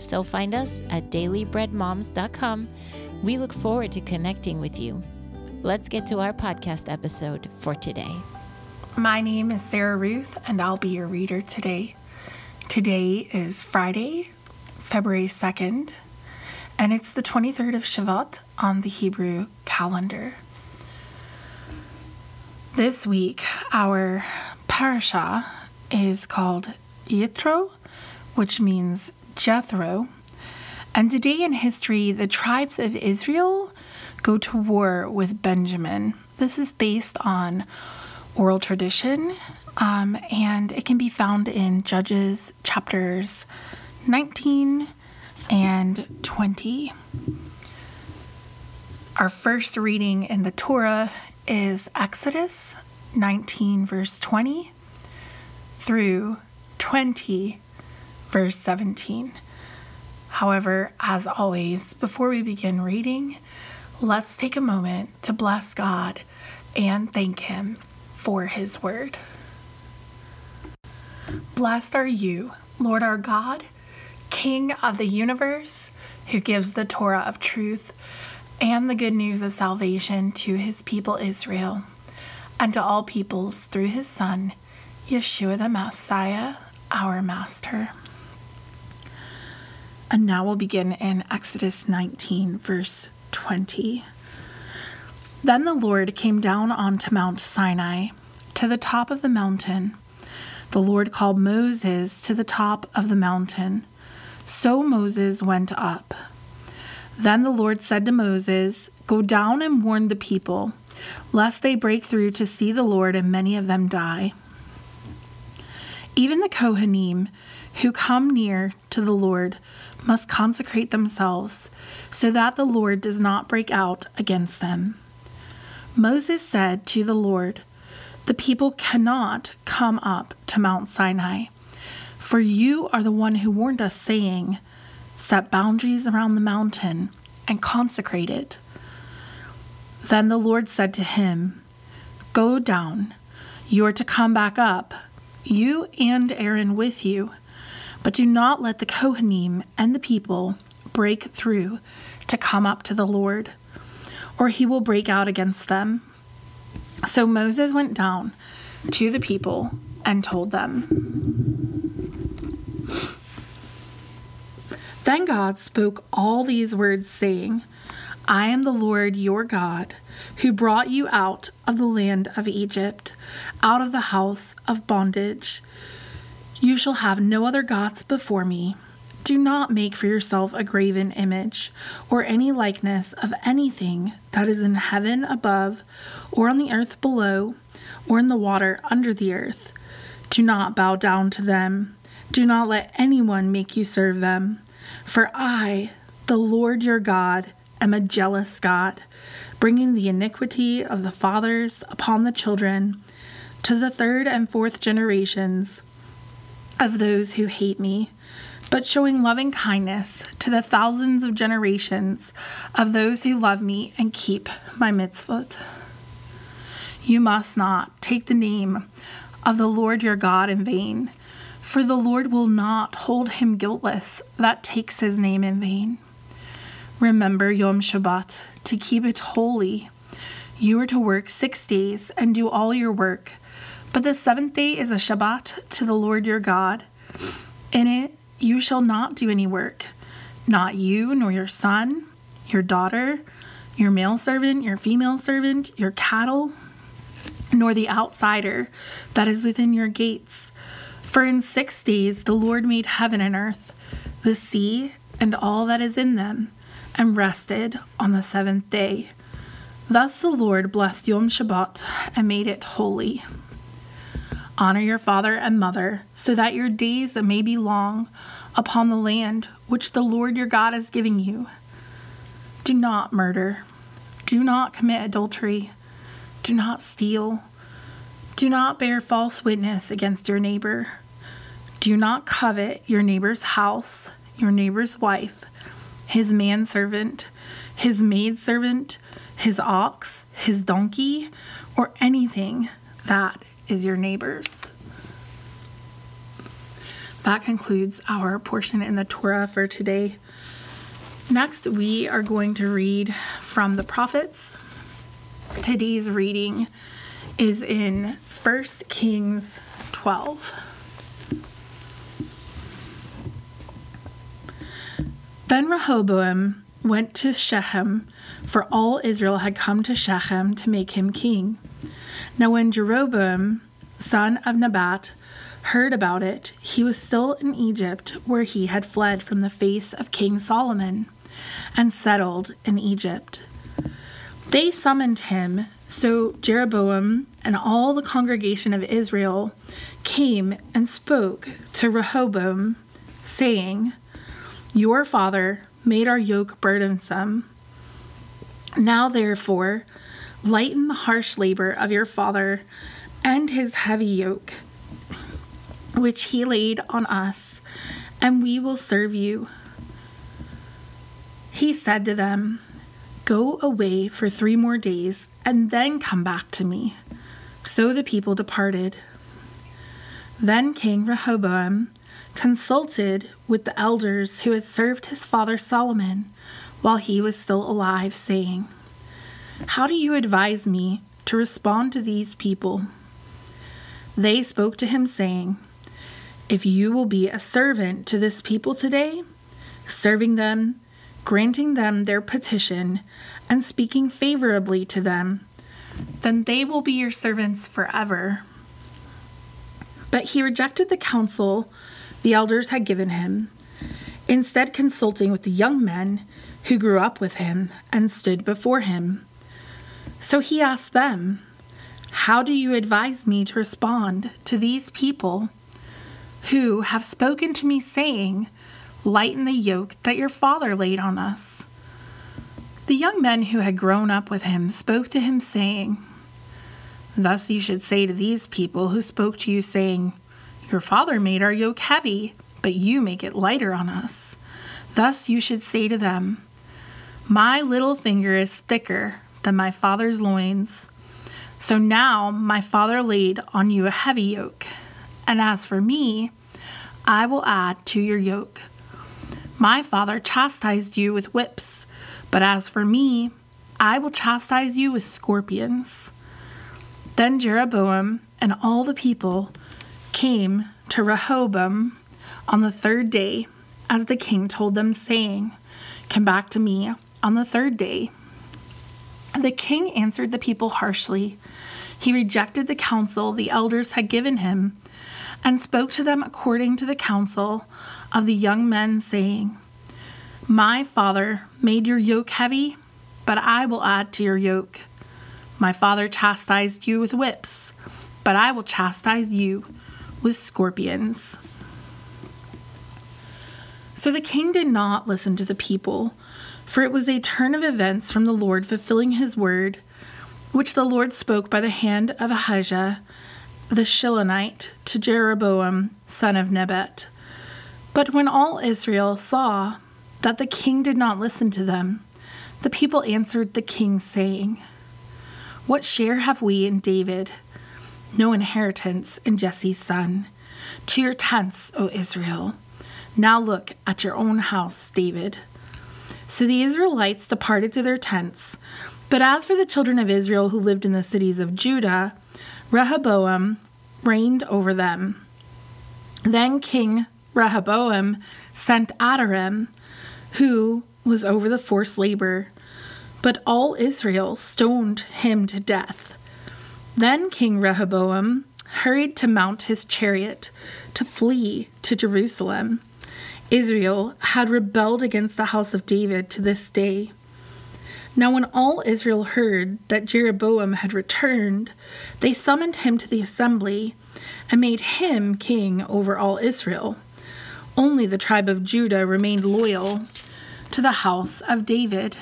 So find us at dailybreadmoms.com. We look forward to connecting with you. Let's get to our podcast episode for today. My name is Sarah Ruth, and I'll be your reader today. Today is Friday, February 2nd, and it's the 23rd of Shvat on the Hebrew calendar. This week, our parasha is called Yitro, which means Jethro. And today in history, the tribes of Israel go to war with Benjamin. This is based on oral tradition, um, and it can be found in Judges chapters 19 and 20. Our first reading in the Torah is Exodus 19, verse 20 through 20, verse 17. However, as always, before we begin reading, let's take a moment to bless God and thank Him for His word. Blessed are you, Lord our God, King of the universe, who gives the Torah of truth and the good news of salvation to His people Israel and to all peoples through His Son, Yeshua the Messiah, our Master. And now we'll begin in Exodus 19, verse 20. Then the Lord came down onto Mount Sinai, to the top of the mountain. The Lord called Moses to the top of the mountain. So Moses went up. Then the Lord said to Moses, Go down and warn the people, lest they break through to see the Lord and many of them die. Even the Kohanim, who come near to the Lord, must consecrate themselves, so that the Lord does not break out against them. Moses said to the Lord, The people cannot come up to Mount Sinai, for you are the one who warned us, saying, Set boundaries around the mountain and consecrate it. Then the Lord said to him, Go down, you are to come back up, you and Aaron with you but do not let the Kohanim and the people break through to come up to the Lord, or he will break out against them. So Moses went down to the people and told them. Then God spoke all these words, saying, I am the Lord your God, who brought you out of the land of Egypt, out of the house of bondage. You shall have no other gods before me. Do not make for yourself a graven image, or any likeness of anything that is in heaven above, or on the earth below, or in the water under the earth. Do not bow down to them. Do not let anyone make you serve them. For I, the Lord your God, am a jealous God, bringing the iniquity of the fathers upon the children to the third and fourth generations of those who hate me, but showing loving kindness to the thousands of generations of those who love me and keep my mitzvot. You must not take the name of the Lord your God in vain, for the Lord will not hold him guiltless that takes his name in vain. Remember Yom Shabbat to keep it holy. You are to work six days and do all your work but the seventh day is a Shabbat to the Lord your God. In it you shall not do any work, not you nor your son, your daughter, your male servant, your female servant, your cattle, nor the outsider that is within your gates. For in six days the Lord made heaven and earth, the sea, and all that is in them, and rested on the seventh day. Thus the Lord blessed Yom Shabbat and made it holy. Honor your father and mother, so that your days may be long upon the land which the Lord your God is giving you. Do not murder. Do not commit adultery. Do not steal. Do not bear false witness against your neighbor. Do not covet your neighbor's house, your neighbor's wife, his manservant, his maidservant, his ox, his donkey, or anything that is your neighbor's. That concludes our portion in the Torah for today. Next, we are going to read from the prophets. Today's reading is in 1 Kings 12. Then Rehoboam went to Shechem, for all Israel had come to Shechem to make him king. Now, when Jeroboam, son of Nebat, heard about it, he was still in Egypt, where he had fled from the face of King Solomon, and settled in Egypt. They summoned him, so Jeroboam and all the congregation of Israel came and spoke to Rehoboam, saying, Your father made our yoke burdensome. Now, therefore, lighten the harsh labor of your father and his heavy yoke which he laid on us, and we will serve you. He said to them, Go away for three more days, and then come back to me. So the people departed. Then King Rehoboam consulted with the elders who had served his father Solomon while he was still alive, saying, How do you advise me to respond to these people? They spoke to him, saying, if you will be a servant to this people today, serving them, granting them their petition, and speaking favorably to them, then they will be your servants forever. But he rejected the counsel the elders had given him, instead, consulting with the young men who grew up with him and stood before him. So he asked them, How do you advise me to respond to these people? who have spoken to me, saying, Lighten the yoke that your father laid on us. The young men who had grown up with him spoke to him, saying, Thus you should say to these people who spoke to you, saying, Your father made our yoke heavy, but you make it lighter on us. Thus you should say to them, My little finger is thicker than my father's loins. So now my father laid on you a heavy yoke and as for me, I will add to your yoke. My father chastised you with whips, but as for me, I will chastise you with scorpions. Then Jeroboam and all the people came to Rehoboam on the third day, as the king told them, saying, Come back to me on the third day. The king answered the people harshly. He rejected the counsel the elders had given him and spoke to them according to the counsel of the young men, saying, My father made your yoke heavy, but I will add to your yoke. My father chastised you with whips, but I will chastise you with scorpions. So the king did not listen to the people, for it was a turn of events from the Lord fulfilling his word, which the Lord spoke by the hand of Ahijah the Shilonite to Jeroboam, son of Nebat. But when all Israel saw that the king did not listen to them, the people answered the king, saying, What share have we in David? No inheritance in Jesse's son. To your tents, O Israel. Now look at your own house, David. So the Israelites departed to their tents. But as for the children of Israel who lived in the cities of Judah, Rehoboam reigned over them. Then King Rehoboam sent Adoram, who was over the forced labor. But all Israel stoned him to death. Then King Rehoboam hurried to mount his chariot to flee to Jerusalem. Israel had rebelled against the house of David to this day. Now, when all Israel heard that Jeroboam had returned, they summoned him to the assembly and made him king over all Israel. Only the tribe of Judah remained loyal to the house of David.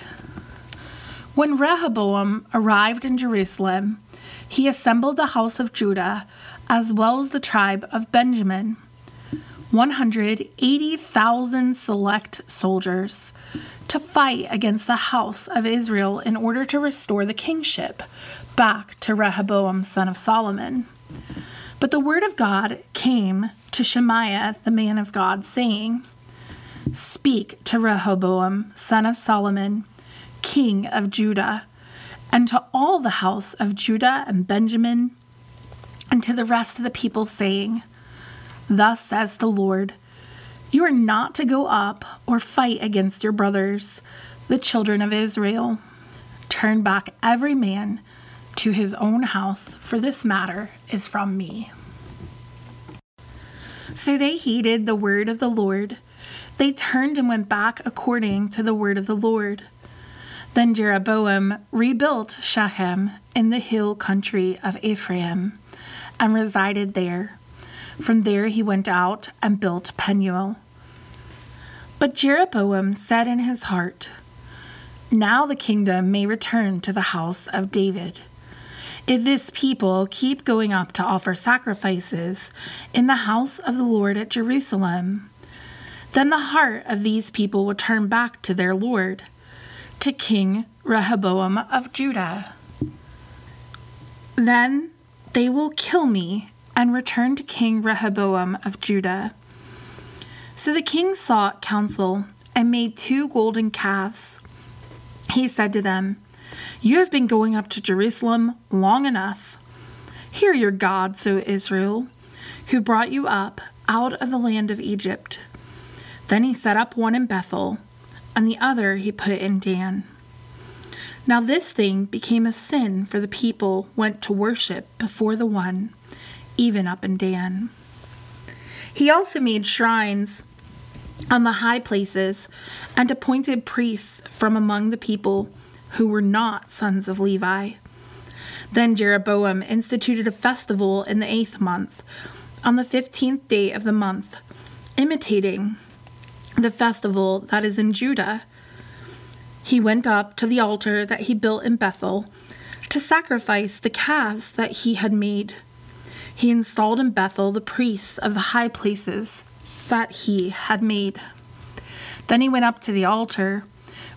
When Rehoboam arrived in Jerusalem, he assembled the house of Judah as well as the tribe of Benjamin. 180,000 select soldiers to fight against the house of Israel in order to restore the kingship back to Rehoboam, son of Solomon. But the word of God came to Shemaiah, the man of God, saying, Speak to Rehoboam, son of Solomon, king of Judah, and to all the house of Judah and Benjamin, and to the rest of the people, saying, Thus says the Lord, you are not to go up or fight against your brothers, the children of Israel. Turn back every man to his own house, for this matter is from me. So they heeded the word of the Lord. They turned and went back according to the word of the Lord. Then Jeroboam rebuilt Shechem in the hill country of Ephraim and resided there. From there he went out and built Penuel. But Jeroboam said in his heart, Now the kingdom may return to the house of David. If this people keep going up to offer sacrifices in the house of the Lord at Jerusalem, then the heart of these people will turn back to their Lord, to King Rehoboam of Judah. Then they will kill me and returned to King Rehoboam of Judah. So the king sought counsel and made two golden calves. He said to them, You have been going up to Jerusalem long enough. Hear your God, O Israel, who brought you up out of the land of Egypt. Then he set up one in Bethel, and the other he put in Dan. Now this thing became a sin, for the people went to worship before the one even up in Dan. He also made shrines on the high places and appointed priests from among the people who were not sons of Levi. Then Jeroboam instituted a festival in the eighth month, on the fifteenth day of the month, imitating the festival that is in Judah. He went up to the altar that he built in Bethel to sacrifice the calves that he had made he installed in Bethel the priests of the high places that he had made. Then he went up to the altar,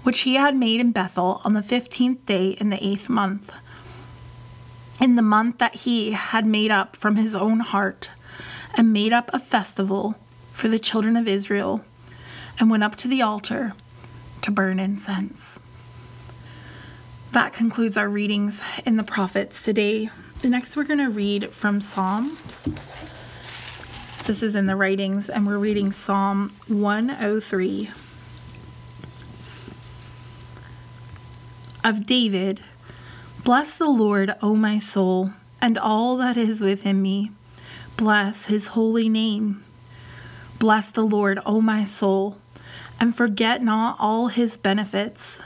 which he had made in Bethel on the fifteenth day in the eighth month, in the month that he had made up from his own heart, and made up a festival for the children of Israel, and went up to the altar to burn incense. That concludes our readings in the prophets today. The next, we're going to read from Psalms. This is in the writings, and we're reading Psalm 103 of David. Bless the Lord, O my soul, and all that is within me. Bless his holy name. Bless the Lord, O my soul, and forget not all his benefits.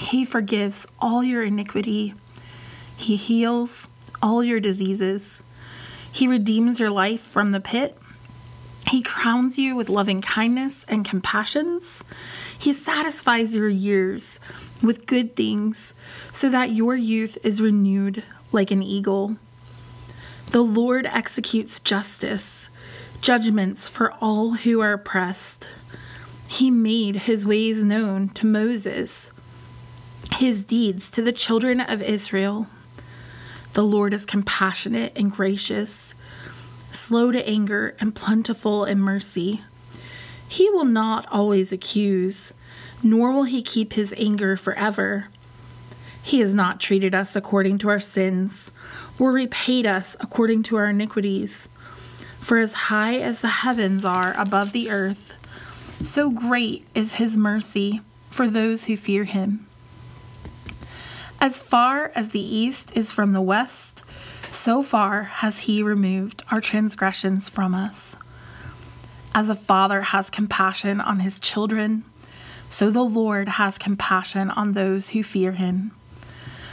He forgives all your iniquity. He heals all your diseases. He redeems your life from the pit. He crowns you with loving kindness and compassions. He satisfies your years with good things so that your youth is renewed like an eagle. The Lord executes justice, judgments for all who are oppressed. He made his ways known to Moses, his deeds to the children of Israel. The Lord is compassionate and gracious, slow to anger, and plentiful in mercy. He will not always accuse, nor will he keep his anger forever. He has not treated us according to our sins, or repaid us according to our iniquities. For as high as the heavens are above the earth, So great is his mercy for those who fear him. As far as the east is from the west, so far has he removed our transgressions from us. As a father has compassion on his children, so the Lord has compassion on those who fear him.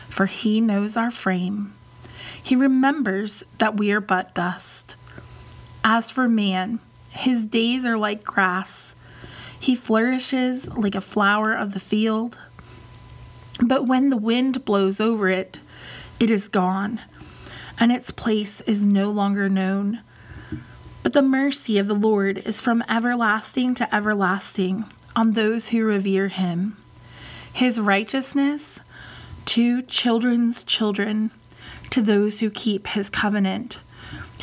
For he knows our frame. He remembers that we are but dust. As for man, his days are like grass. He flourishes like a flower of the field. But when the wind blows over it, it is gone, and its place is no longer known. But the mercy of the Lord is from everlasting to everlasting on those who revere him. His righteousness to children's children, to those who keep his covenant,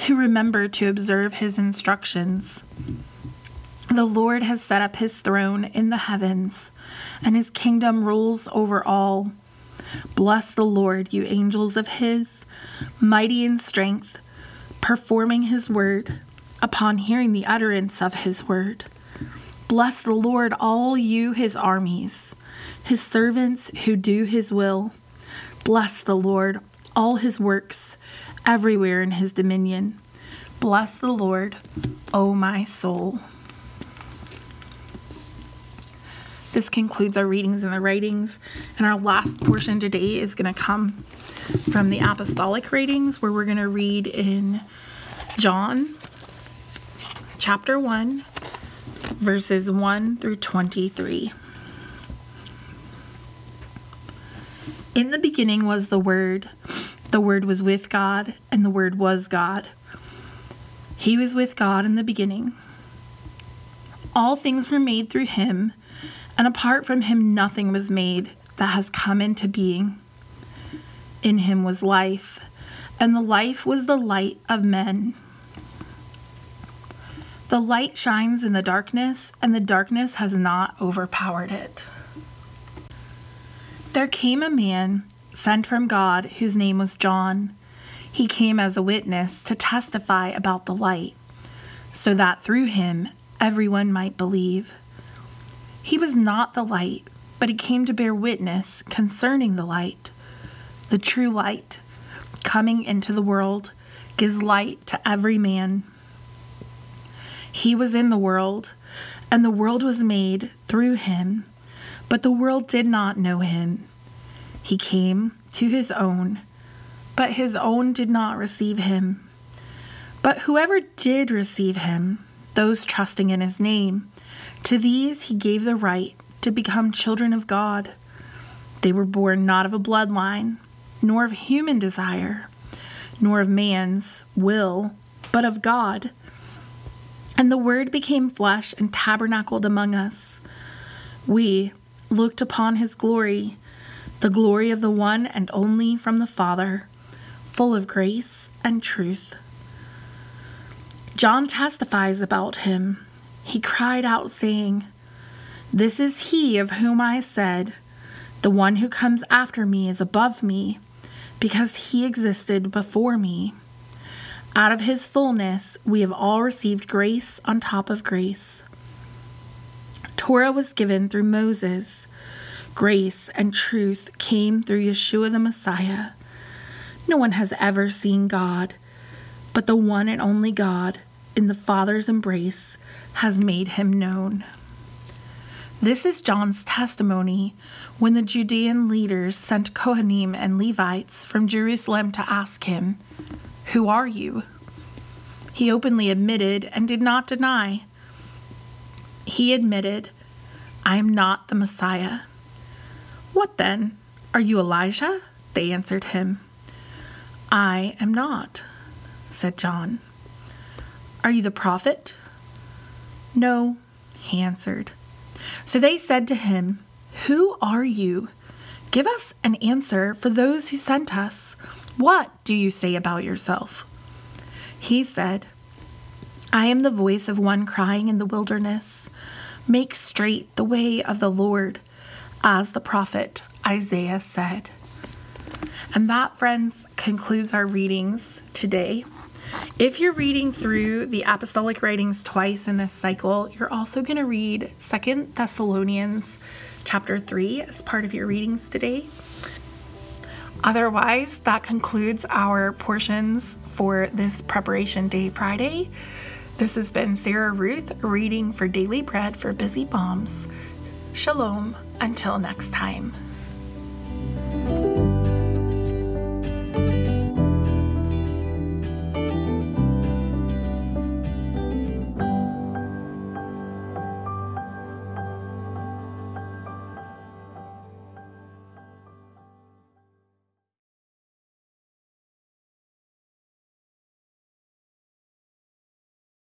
who remember to observe his instructions. The Lord has set up his throne in the heavens, and his kingdom rules over all. Bless the Lord, you angels of his, mighty in strength, performing his word upon hearing the utterance of his word. Bless the Lord, all you his armies, his servants who do his will. Bless the Lord, all his works, everywhere in his dominion. Bless the Lord, O my soul. This concludes our readings and the writings, and our last portion today is going to come from the apostolic writings, where we're going to read in John chapter 1, verses 1 through 23. In the beginning was the Word. The Word was with God, and the Word was God. He was with God in the beginning. All things were made through him, and apart from him, nothing was made that has come into being. In him was life, and the life was the light of men. The light shines in the darkness, and the darkness has not overpowered it. There came a man sent from God whose name was John. He came as a witness to testify about the light, so that through him everyone might believe. He was not the light, but he came to bear witness concerning the light. The true light, coming into the world, gives light to every man. He was in the world, and the world was made through him, but the world did not know him. He came to his own, but his own did not receive him. But whoever did receive him, those trusting in his name, to these he gave the right to become children of God. They were born not of a bloodline, nor of human desire, nor of man's will, but of God. And the Word became flesh and tabernacled among us. We looked upon his glory, the glory of the one and only from the Father, full of grace and truth. John testifies about him. He cried out, saying, This is he of whom I said, The one who comes after me is above me, because he existed before me. Out of his fullness, we have all received grace on top of grace. Torah was given through Moses. Grace and truth came through Yeshua the Messiah. No one has ever seen God, but the one and only God, in the Father's embrace, has made him known. This is John's testimony when the Judean leaders sent Kohanim and Levites from Jerusalem to ask him, who are you? He openly admitted and did not deny. He admitted, I am not the Messiah. What then? Are you Elijah? They answered him. I am not, said John. Are you the prophet? No, he answered. So they said to him, Who are you? Give us an answer for those who sent us. What do you say about yourself? He said, I am the voice of one crying in the wilderness, Make straight the way of the Lord, as the prophet Isaiah said. And that, friends, concludes our readings today. If you're reading through the apostolic writings twice in this cycle, you're also going to read Second Thessalonians chapter 3 as part of your readings today. Otherwise, that concludes our portions for this preparation day Friday. This has been Sarah Ruth reading for Daily Bread for Busy Moms. Shalom until next time.